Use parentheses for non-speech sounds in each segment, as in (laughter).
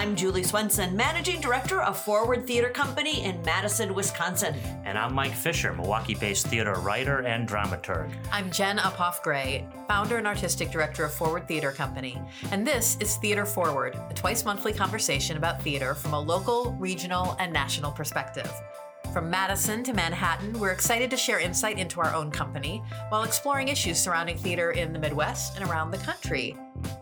Hello, I'm Julie Swenson, Managing Director of Forward Theater Company in Madison, Wisconsin. And I'm Mike Fisher, Milwaukee based theater writer and dramaturg. I'm Jen Uphoff Gray, founder and artistic director of Forward Theater Company. And this is Theater Forward, a twice monthly conversation about theater from a local, regional, and national perspective. From Madison to Manhattan, we're excited to share insight into our own company while exploring issues surrounding theater in the Midwest and around the country.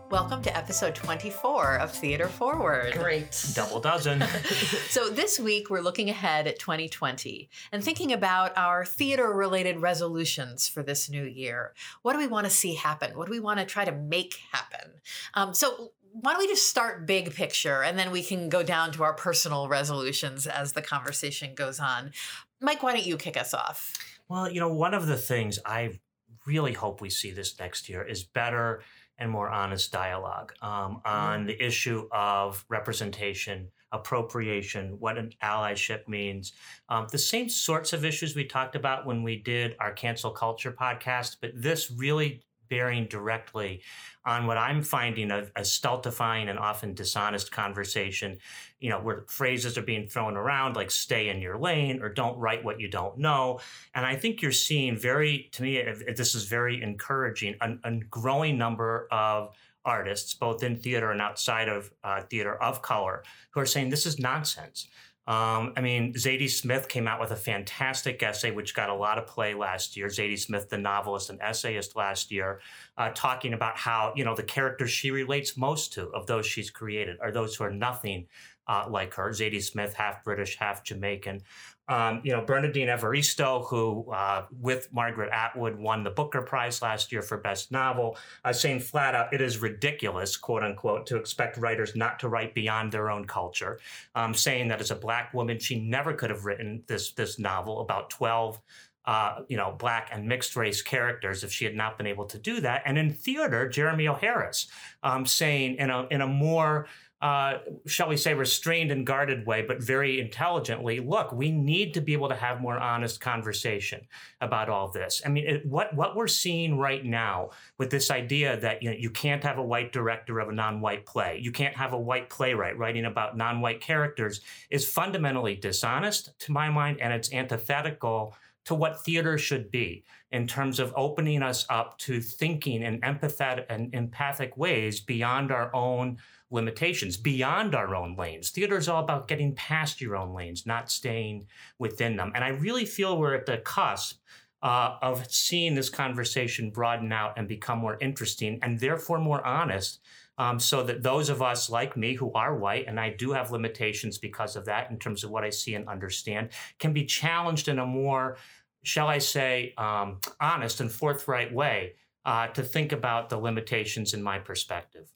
Welcome to episode 24 of Theater Forward. Great. Double dozen. (laughs) so, this week we're looking ahead at 2020 and thinking about our theater related resolutions for this new year. What do we want to see happen? What do we want to try to make happen? Um, so, why don't we just start big picture and then we can go down to our personal resolutions as the conversation goes on. Mike, why don't you kick us off? Well, you know, one of the things I really hope we see this next year is better and more honest dialogue um, on the issue of representation, appropriation, what an allyship means. Um, the same sorts of issues we talked about when we did our cancel culture podcast, but this really bearing directly on what I'm finding a, a stultifying and often dishonest conversation, you know, where phrases are being thrown around like stay in your lane or don't write what you don't know. And I think you're seeing very, to me, this is very encouraging, a, a growing number of artists, both in theater and outside of uh, theater of color, who are saying this is nonsense. Um, I mean, Zadie Smith came out with a fantastic essay, which got a lot of play last year. Zadie Smith, the novelist and essayist last year, uh, talking about how, you know, the characters she relates most to of those she's created are those who are nothing uh, like her. Zadie Smith, half British, half Jamaican. Um, you know, Bernardine Evaristo, who uh, with Margaret Atwood won the Booker Prize last year for Best Novel, uh, saying flat out, it is ridiculous, quote unquote, to expect writers not to write beyond their own culture. Um, saying that as a black woman, she never could have written this this novel about twelve. Uh, you know, black and mixed race characters if she had not been able to do that. And in theater, Jeremy O. Harris um, saying in a in a more uh, shall we say, restrained and guarded way, but very intelligently, look, we need to be able to have more honest conversation about all this. I mean, it, what what we're seeing right now with this idea that you know you can't have a white director of a non-white play, you can't have a white playwright writing about non-white characters, is fundamentally dishonest to my mind, and it's antithetical to what theater should be in terms of opening us up to thinking in empathetic and empathic ways beyond our own limitations beyond our own lanes. Theater is all about getting past your own lanes, not staying within them. And I really feel we're at the cusp uh, of seeing this conversation broaden out and become more interesting and therefore more honest. Um, so that those of us like me who are white, and I do have limitations because of that in terms of what I see and understand, can be challenged in a more, shall I say, um, honest and forthright way uh, to think about the limitations in my perspective.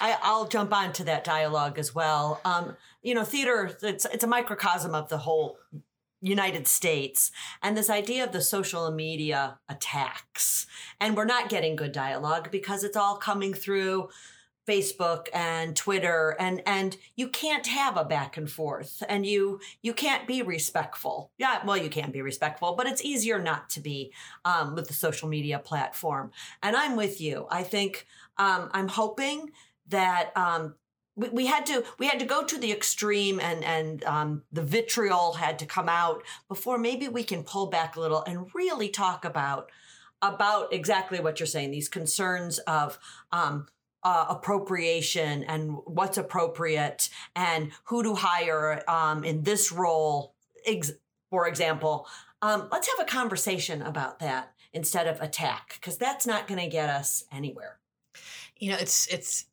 I, will jump on to that dialogue as well. Um, you know, theater, it's, it's a microcosm of the whole United States and this idea of the social media attacks. And we're not getting good dialogue because it's all coming through Facebook and Twitter and and you can't have a back and forth and you you can't be respectful. Yeah, well you can be respectful, but it's easier not to be um, with the social media platform. And I'm with you. I think um, I'm hoping that um, we, we, had to we had to go to the extreme and and um, the vitriol had to come out before maybe we can pull back a little and really talk about about exactly what you're saying these concerns of um, uh, appropriation and what's appropriate and who to hire um, in this role ex- for example. Um, let's have a conversation about that instead of attack because that's not going to get us anywhere. You know it's it's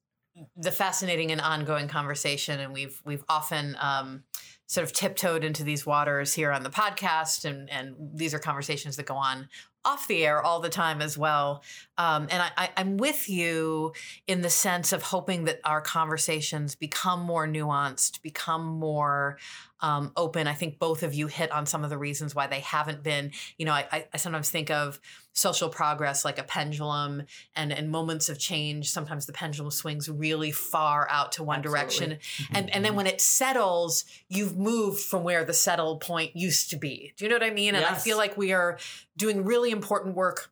the fascinating and ongoing conversation, and we've we've often um, sort of tiptoed into these waters here on the podcast, and and these are conversations that go on off the air all the time as well. Um, and I, I, I'm with you in the sense of hoping that our conversations become more nuanced, become more um, open. I think both of you hit on some of the reasons why they haven't been. You know, I, I sometimes think of social progress like a pendulum and, in moments of change. Sometimes the pendulum swings really far out to one Absolutely. direction. Mm-hmm. And, and then when it settles, you've moved from where the settled point used to be. Do you know what I mean? And yes. I feel like we are doing really important work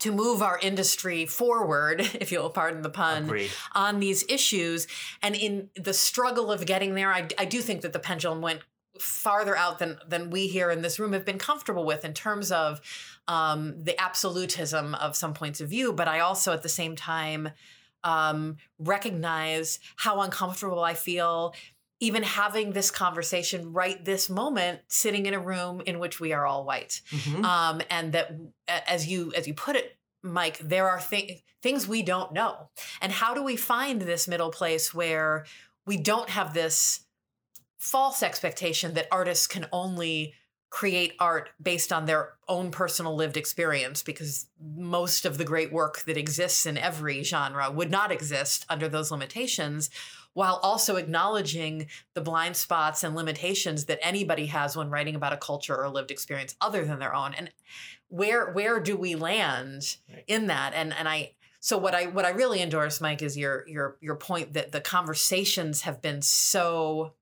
to move our industry forward, (laughs) if you'll pardon the pun, Agreed. on these issues. And in the struggle of getting there, I, I do think that the pendulum went farther out than than we here in this room have been comfortable with in terms of um, the absolutism of some points of view. But I also, at the same time, um, recognize how uncomfortable I feel even having this conversation right this moment sitting in a room in which we are all white. Mhm. um, and that as you as you put it mike there are thi- things we don't know. And how do we find this middle place where we don't have this false expectation that artists can only create art based on their own personal lived experience? Because most of the great work that exists in every genre would not exist under those limitations while also acknowledging the blind spots and limitations that anybody has when writing about a culture or lived experience other than their own and where where do we land Right. in that and and i so what i what i really endorse mike is your your your point that the conversations have been so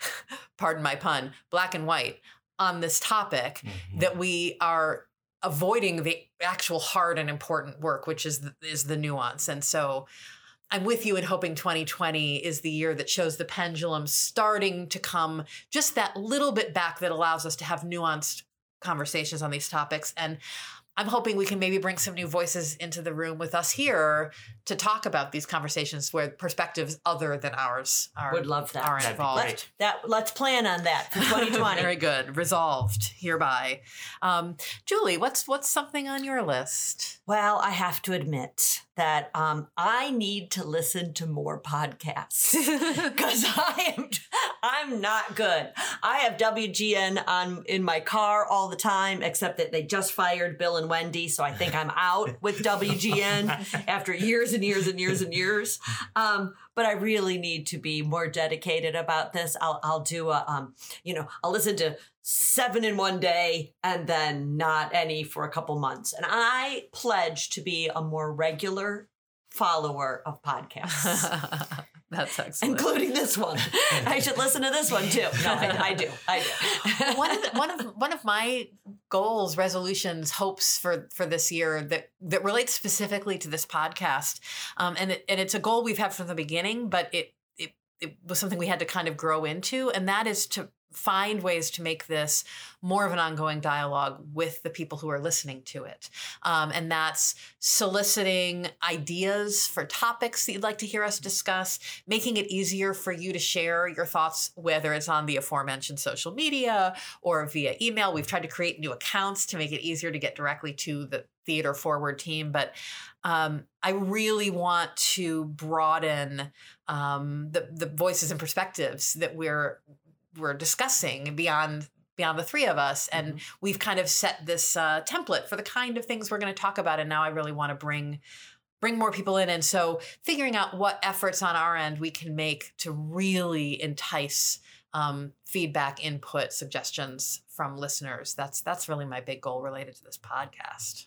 (laughs) pardon my pun black and white on this topic Mhm. that we are avoiding the actual hard and important work which is the, is the nuance and so i'm with you in hoping 2020 is the year that shows the pendulum starting to come just that little bit back that allows us to have nuanced conversations on these topics. And i'm hoping we can maybe bring some new voices into the room with us here to talk about these conversations where perspectives other than ours are Would love that. are involved. That let's plan on that for (laughs) 2020. Very good. Resolved hereby. Um, Julie, what's what's something on your list? Well, I have to admit that um, I need to listen to more podcasts (laughs) because I am I'm not good. I have WGN on in my car all the time, except that they just fired Bill and Wendy, so I think I'm out with WGN (laughs) after years and years and years and years. Um, but I really need to be more dedicated about this. I'll I'll do a um, you know, I'll listen to seven in one day and then not any for a couple months. And I pledge to be a more regular follower of podcasts. (laughs) That's excellent. Including this one. (laughs) I should listen to this one too. No, I, I do. I do. (laughs) one of the, one of one of my goals, resolutions, hopes for for this year that that relates specifically to this podcast, um, and it, and it's a goal we've had from the beginning, but it it it was something we had to kind of grow into, and that is to find ways to make this more of an ongoing dialogue with the people who are listening to it. Um, and that's soliciting ideas for topics that you'd like to hear us discuss, making it easier for you to share your thoughts, whether it's on the aforementioned social media or via email. We've tried to create new accounts to make it easier to get directly to the Theater Forward team. But um, I really want to broaden um, the, the voices and perspectives that we're we're discussing beyond beyond the three of us and we've kind of set this uh, template for the kind of things we're going to talk about and now i really want to bring bring more people in and so figuring out what efforts on our end we can make to really entice um, feedback input suggestions from listeners. That's that's really my big goal related to this podcast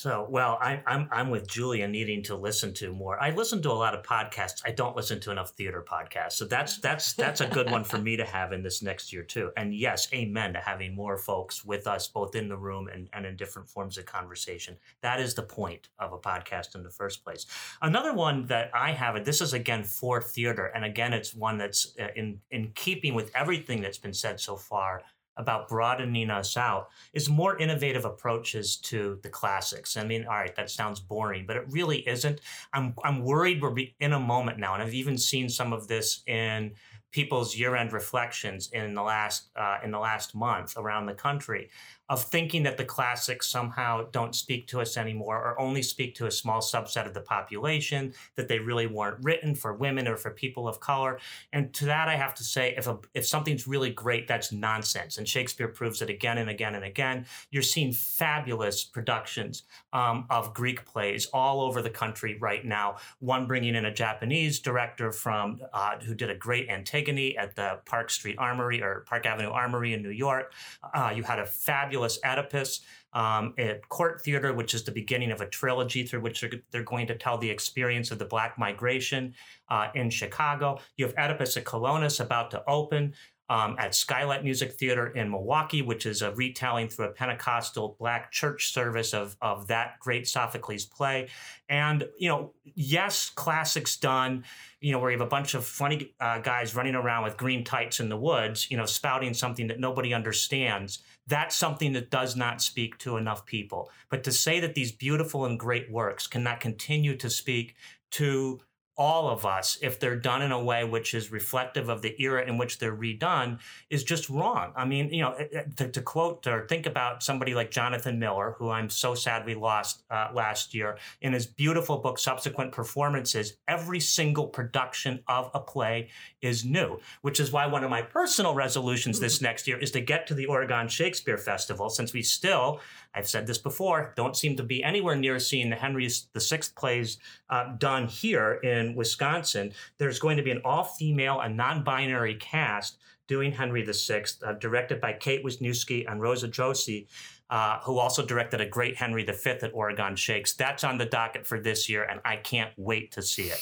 So, well, I, I'm I'm with Julia needing to listen to more. I listen to a lot of podcasts. I don't listen to enough theater podcasts. So that's that's that's a good one for me to have in this next year too. And yes, amen to having more folks with us both in the room and, and in different forms of conversation. That is the point of a podcast in the first place. Another one that I have, this is again for theater, and again, it's one that's uh, in in keeping with everything that's been said so far about broadening us out is more innovative approaches to the classics. I mean, all right, that sounds boring, but it really isn't. I'm I'm worried we're in a moment now, and I've even seen some of this in people's year-end reflections in the last uh, in the last month around the country of thinking that the classics somehow don't speak to us anymore or only speak to a small subset of the population that they really weren't written for women or for people of color. And to that i have to say if a, if something's really great that's nonsense. And shakespeare proves it again and again and again. You're seeing fabulous productions um, of greek plays all over the country right now. One bringing in a japanese director from uh, who did a great antigone at the park street armory or park avenue armory in new york. Uh, you had a fabulous Oedipus um, at Court Theater, which is the beginning of a trilogy through which they're, they're going to tell the experience of the Black migration uh, in Chicago. You have Oedipus at Colonus about to open. um, at Skylight Music Theater in Milwaukee, which is a retelling through a Pentecostal black church service of, of that great Sophocles play. And, you know, yes, classics done, you know, where you have a bunch of funny uh, guys running around with green tights in the woods, you know, spouting something that nobody understands. That's something that does not speak to enough people. But to say that these beautiful and great works cannot continue to speak to all of us, if they're done in a way which is reflective of the era in which they're redone, is just wrong. I mean, you know, eh, eh, to, to quote or think about somebody like Jonathan Miller, who I'm so sad we lost uh, last year, in his beautiful book, Subsequent Performances, every single production of a play is new, which is why one of my personal resolutions this mm. next year is to get to the Oregon Shakespeare Festival, since we still I've said this before, don't seem to be anywhere near seeing the Henry VI plays uh, done here in Wisconsin. There's going to be an all female and non binary cast doing Henry VI, uh, directed by Kate Wisniewski and Rosa Joshi. Uh, who also directed a great Henry V at Oregon Shakes. That's on the docket for this year, and I can't wait to see it.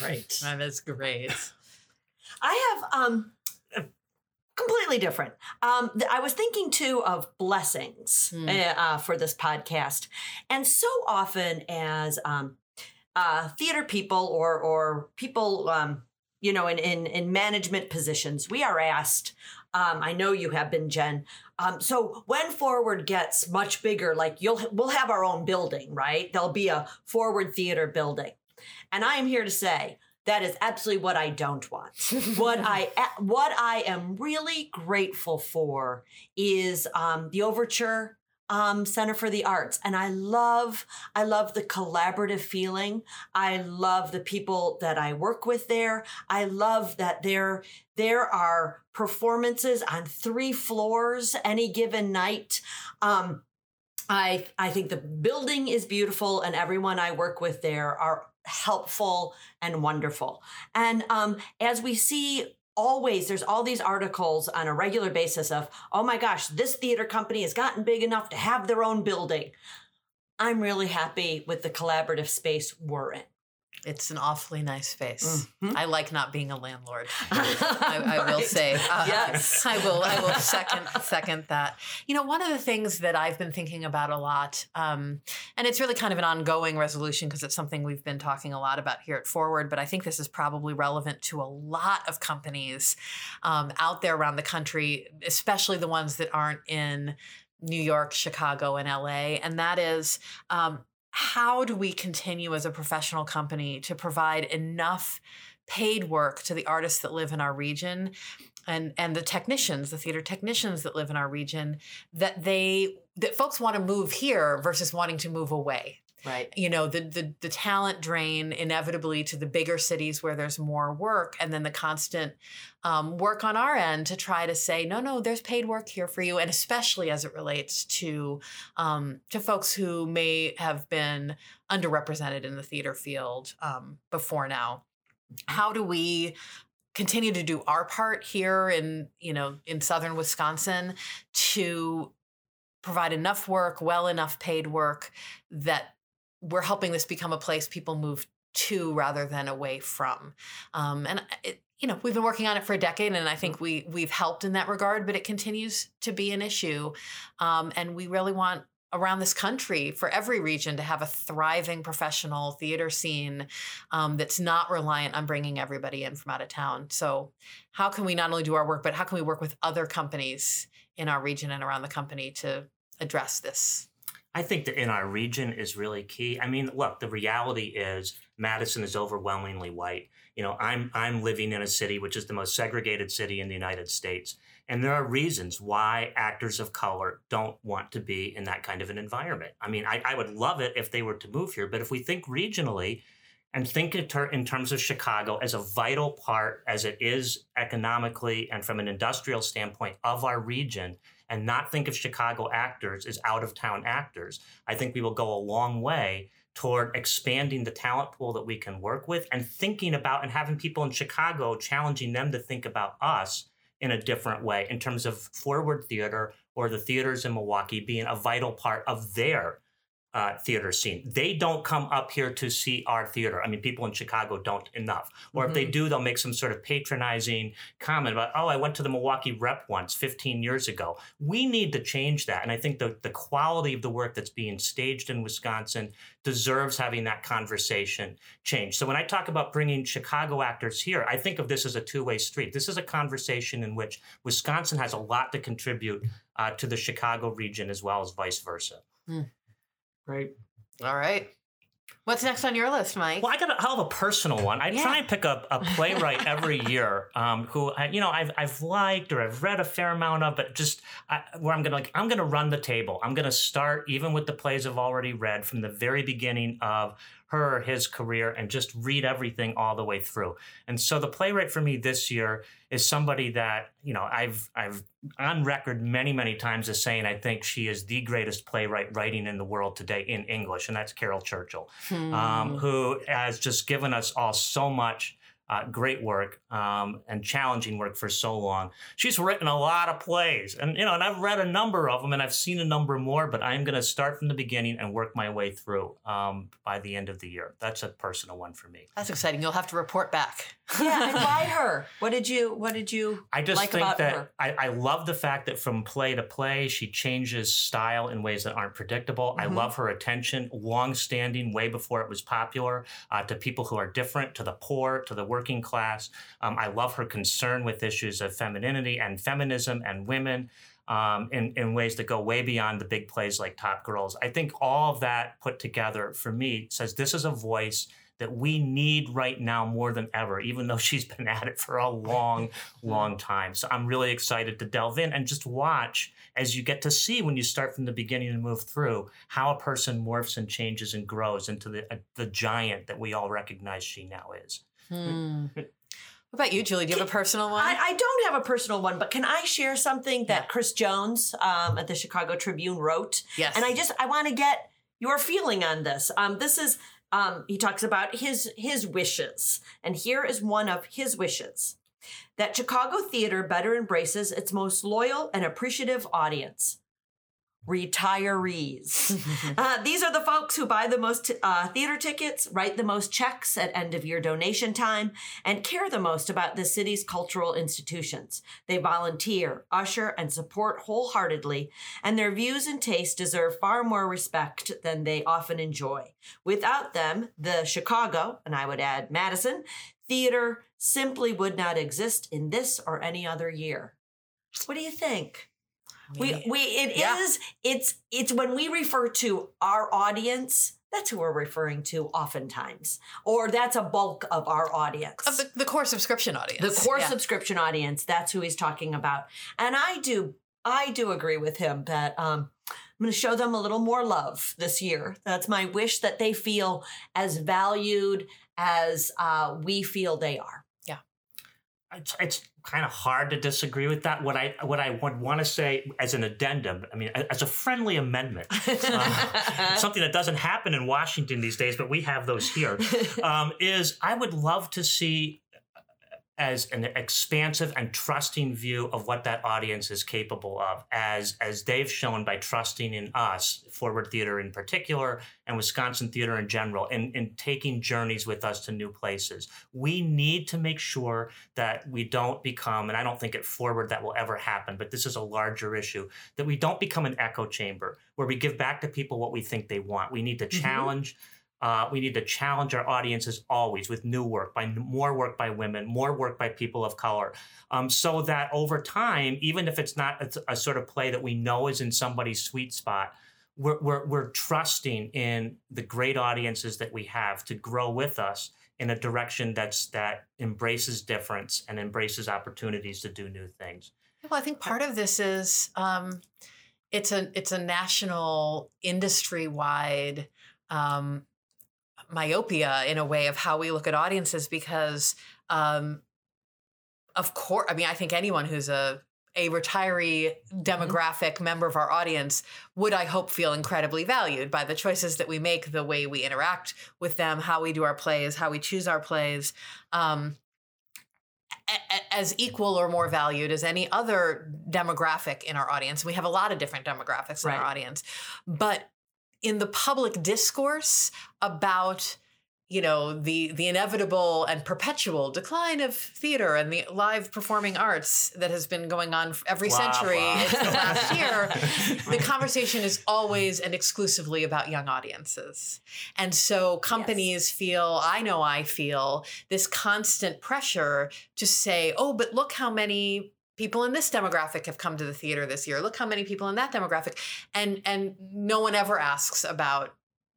Great. That is great. I have um, completely different. Um, th- I was thinking too of blessings mm. uh, for this podcast, and so often as um, uh, theater people or or people, um, you know, in, in in management positions, we are asked. Um, I know you have been, Jen. Um, so when Forward gets much bigger, like you'll we'll have our own building, right? There'll be a Forward Theater building, and I am here to say that is absolutely what I don't want. what I (laughs) what I am really grateful for is um, the Overture um, Center for the Arts, and I love I love the collaborative feeling. I love the people that I work with there. I love that there there are performances on three floors any given night. Um, I I think the building is beautiful, and everyone I work with there are helpful and wonderful. And um, as we see always there's all these articles on a regular basis of oh my gosh this theater company has gotten big enough to have their own building i'm really happy with the collaborative space we're in it's an awfully nice space. Mm-hmm. I like not being a landlord. (laughs) I, I right. will say. Uh, yes, I will. I will second second that. You know, one of the things that I've been thinking about a lot, um, and it's really kind of an ongoing resolution because it's something we've been talking a lot about here at Forward. But I think this is probably relevant to a lot of companies um, out there around the country, especially the ones that aren't in New York, Chicago, and LA, and that is um, how do we continue as a professional company to provide enough paid work to the artists that live in our region and and the technicians the theater technicians that live in our region that they that folks want to move here versus wanting to move away Right. You know, the, the the talent drain inevitably to the bigger cities where there's more work, and then the constant um, work on our end to try to say, no, no, there's paid work here for you, and especially as it relates to um, to folks who may have been underrepresented in the theater field um, before now. How do we continue to do our part here in you know in southern Wisconsin to provide enough work, well enough paid work that we're helping this become a place people move to rather than away from. Um, and it, you know, we've been working on it for a decade, and I think mm. we we've helped in that regard. But it continues to be an issue, um, and we really want around this country for every region to have a thriving professional theater scene um, that's not reliant on bringing everybody in from out of town. So, how can we not only do our work, but how can we work with other companies in our region and around the company to address this I think that in our region is really key. I mean, look, the reality is Madison is overwhelmingly white. You know, I'm I'm living in a city which is the most segregated city in the United States, and there are reasons why actors of color don't want to be in that kind of an environment. I mean, I, I would love it if they were to move here, but if we think regionally, and think in, in terms of Chicago as a vital part, as it is economically and from an industrial standpoint of our region, and not think of Chicago actors as out of town actors, I think we will go a long way toward expanding the talent pool that we can work with and thinking about and having people in Chicago challenging them to think about us in a different way in terms of forward theater or the theaters in Milwaukee being a vital part of their uh, theater scene. They don't come up here to see our theater. I mean, people in Chicago don't enough. Or if they Mhm. do, they'll make some sort of patronizing comment about, oh, I went to the Milwaukee Rep once 15 years ago. We need to change that. And I think the, the quality of the work that's being staged in Wisconsin deserves having that conversation change. So when I talk about bringing Chicago actors here, I think of this as a two way street. This is a conversation in which Wisconsin has a lot to contribute uh, to the Chicago region as well as vice versa. Right. All right. What's next on your list, Mike? Well, I got a hell of a personal one. I Yeah. try and pick up a playwright every (laughs) year um, who, I- you know, I've, I've liked or I've read a fair amount of, but just I, where I'm gonna like, I'm gonna run the table. I'm gonna start even with the plays I've already read from the very beginning of her or his career and just read everything all the way through. And so the playwright for me this year is somebody that you know I've I've on record many many times as saying I think she is the greatest playwright writing in the world today in English, and that's Caryl Churchill Hmm. um, who has just given us all so much uh, great work um, and challenging work for so long. She's written a lot of plays, and you know, and I've read a number of them, and I've seen a number more. But I'm going to start from the beginning and work my way through um, by the end of the year. That's a personal one for me. That's exciting. You'll have to report back. Yeah, and (laughs) why her? What did you What did you I just like think about that her? I, I love the fact that from play to play, she changes style in ways that aren't predictable. I Mhm. love her attention, long standing, way before it was popular, uh, to people who are different, to the poor, to the working class. Um, I love her concern with issues of femininity and feminism and women. Um, in, in ways that go way beyond the big plays like Top Girls. I think all of that put together for me says this is a voice that we need right now more than ever, even though (laughs) she's been at it for a long, long time. So I'm really excited to delve in and just watch as you get to see when you start from the beginning and move through how a person morphs and changes and grows into the uh, the giant that we all recognize she now is. Hmm. (laughs) What about you, Julie? Do you have a personal one? I, I don't have a personal one, but can I share something that Yeah. Chris Jones um, at the Chicago Tribune wrote? yes. And I just I want to get your feeling on this. Um, this is um, he talks about his his wishes, and here is one of his wishes: that Chicago theater better embraces its most loyal and appreciative audience. Retirees. (laughs) Uh, these are the folks who buy the most uh, theater tickets, write the most checks at end of year donation time, and care the most about the city's cultural institutions. They volunteer, usher, and support wholeheartedly, and their views and tastes deserve far more respect than they often enjoy. Without them, the Chicago, and I would add Madison, theater simply would not exist in this or any other year. What do you think? We we it is Yeah. it's it's when we refer to our audience, that's who we're referring to oftentimes. Or that's a bulk of our audience. of the, the core subscription audience. the core Yeah. subscription audience, that's who he's talking about. And I do I do agree with him that um I'm going to show them a little more love this year. That's my wish that they feel as valued as uh, we feel they are. It's, it's kind of hard to disagree with that. What I what I would want to say as an addendum, I mean, as a friendly amendment, (laughs) uh, something that doesn't happen in Washington these days, but we have those here. (laughs) um, is I would love to see as an expansive and trusting view of what that audience is capable of, as as they've shown by trusting in us, Forward Theater in particular, and Wisconsin Theater in general, in, in taking journeys with us to new places. We need to make sure that we don't become, and I don't think at Forward that will ever happen, but this is a larger issue, that we don't become an echo chamber where we give back to people what we think they want. We need to Mhm. challenge uh, we need to challenge our audiences always with new work, by more work by women, more work by people of color, um, so that over time, even if it's not a, a sort of play that we know is in somebody's sweet spot, we're, we're, we're trusting in the great audiences that we have to grow with us in a direction that's that embraces difference and embraces opportunities to do new things. Well, I think part of this is um, it's a it's a national industry wide um, myopia in a way of how we look at audiences because um, of course I mean I think anyone who's a a retiree demographic member of our audience would I hope feel incredibly valued by the choices that we make, the way we interact with them, how we do our plays, how we choose our plays. Um, a- a- as equal or more valued as any other demographic in our audience. We have a lot of different demographics in our audience, but in the public discourse about you know the the inevitable and perpetual decline of theater and the live performing arts that has been going on every Blah, century blah. it's the last year (laughs) the conversation is always and exclusively about young audiences and so companies feel i know i feel this constant pressure to say oh but look how many people in this demographic have come to the theater this year. Look how many people in that demographic. And and no one ever asks about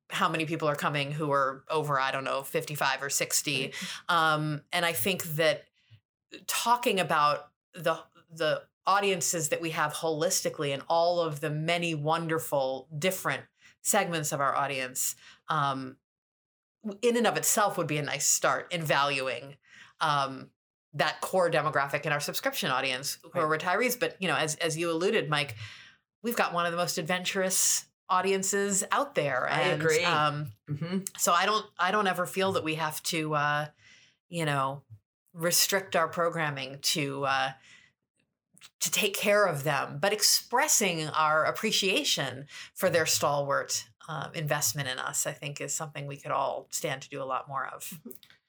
how many people are coming who are over i don't know 55 or 60 um, and i think that talking about the the audiences that we have holistically and all of the many wonderful different segments of our audience um, in and of itself would be a nice start in valuing um, that core demographic in our subscription audience who are retirees. But you know as, as you alluded mike we've got one of the most adventurous audiences out there. I and agree. um, hmm so i don't i don't ever feel that we have to uh you know restrict our programming to uh to take care of them but expressing our appreciation for their stalwart uh, investment in us i think is something we could all stand to do a lot more of.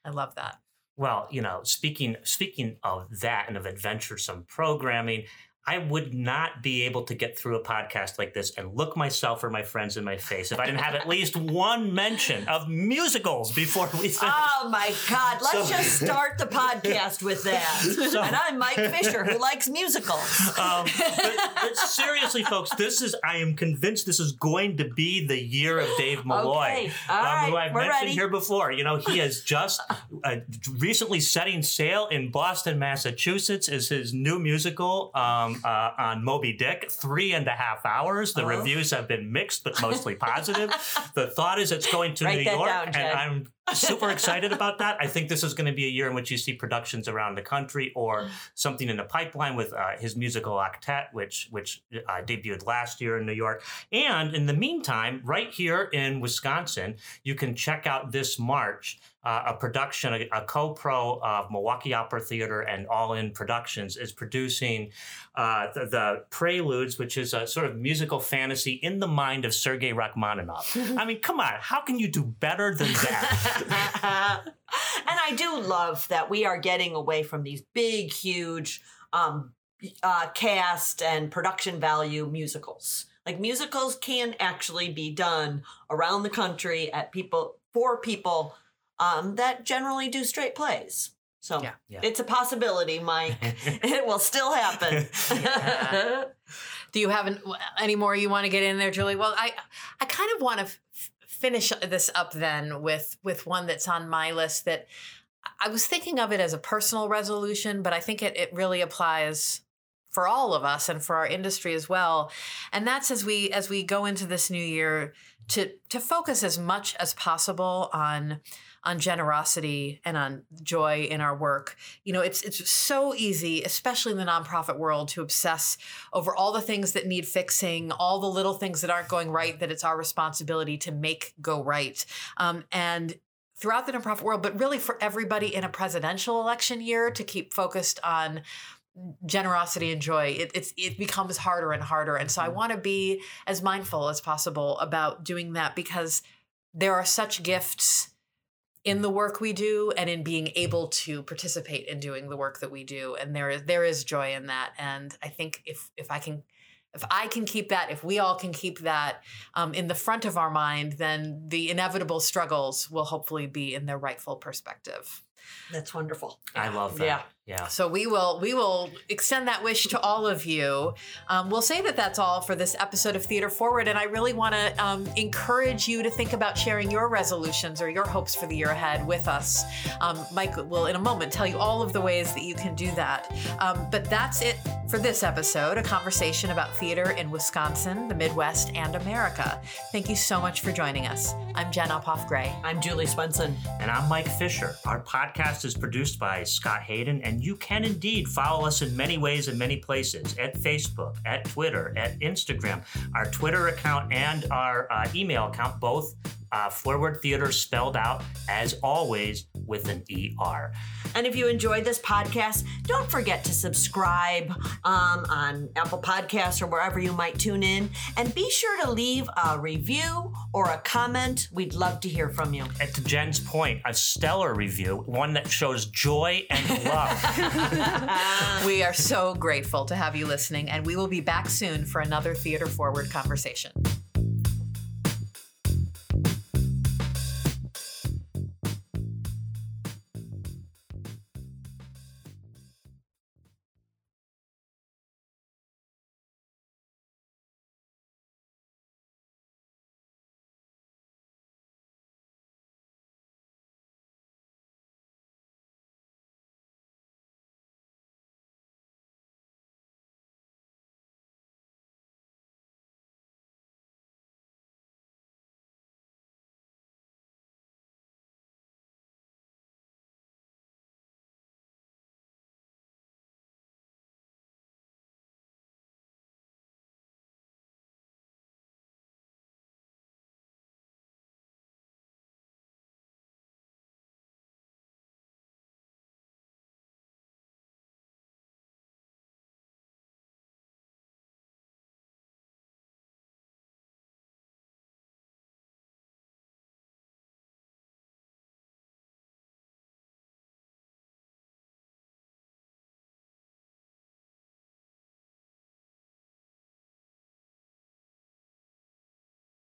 I love that Well, you know, speaking speaking of that and of adventuresome programming, I would not be able to get through a podcast like this and look myself or my friends in my face if I didn't have at least one mention of musicals before we finish. Oh my God! Let's So- just start the podcast with that. So- and I'm Mike Fisher, who likes musicals. Um, but, but seriously, folks, this is, I am convinced this is going to be the year of Dave Malloy. Okay. All um, who I've we're mentioned ready. here before. You know, he has just uh, recently setting sail in Boston, Massachusetts, is his new musical um, uh, on Moby Dick. Three and a half hours. The Oh. reviews have been mixed, but mostly (laughs) positive. the thought is it's going to Write New York, down, and I'm super excited about that. I think this is going to be a year in which you see productions around the country or (sighs) something in the pipeline with uh, his musical octet, which which uh, debuted last year in New York. And in the meantime, right here in Wisconsin, you can check out this March uh, a production, a, a co-pro of Milwaukee Opera Theater and All In Productions is producing uh, the, the Preludes, which is a sort of musical fantasy in the mind of Sergei Rachmaninoff. (laughs) I mean, come on, how can you do better than that? (laughs) and I do love that we are getting away from these big, huge um, uh, cast and production value musicals. Like musicals can actually be done around the country at people for people um, that generally do straight plays. So Yeah. Yeah. it's a possibility, Mike. (laughs) it will still happen. Yeah. (laughs) Do you have an, any more you want to get in there, Julie? Well, I I kind of want to f- finish this up then with with one that's on my list that I was thinking of it as a personal resolution, but I think it it really applies for all of us and for our industry as well. And that's as we as we go into this new year to to focus as much as possible on on generosity and on joy in our work. You know, it's it's so easy, especially in the nonprofit world, to obsess over all the things that need fixing, all the little things that aren't going right that it's our responsibility to make go right. Um, and throughout the nonprofit world, but really for everybody in a presidential election year to keep focused on generosity and joy it, it's it becomes harder and harder. And so i want to be as mindful as possible about doing that because there are such gifts in the work we do and in being able to participate in doing the work that we do. And there is there is joy in that. And i think if if i can if i can keep that if we all can keep that um, in the front of our mind then the inevitable struggles will hopefully be in their rightful perspective That's wonderful. I love that. Yeah. Yeah. so we will we will extend that wish to all of you. Um, we'll say that that's all for this episode of Theater Forward, and I really want to um, encourage you to think about sharing your resolutions or your hopes for the year ahead with us. Um, Mike will in a moment tell you all of the ways that you can do that. Um, but that's it for this episode, a conversation about theater in Wisconsin, the Midwest, and America. Thank you so much for joining us. I'm Jen Uphoff Gray. I'm Julie Swenson. And I'm Mike Fisher. Our podcast is produced by Scott Hayden, and you can indeed follow us in many ways in many places at Facebook, at Twitter, at Instagram. Our Twitter account and our uh, email account both Uh, Forward Theater spelled out, as always, with an ER. And if you enjoyed this podcast, don't forget to subscribe um, on Apple Podcasts or wherever you might tune in. And be sure to leave a review or a comment. We'd love to hear from you. And to Jen's point, a stellar review, one that shows joy and love. (laughs) (laughs) we are so grateful to have you listening, and we will be back soon for another Theater Forward conversation.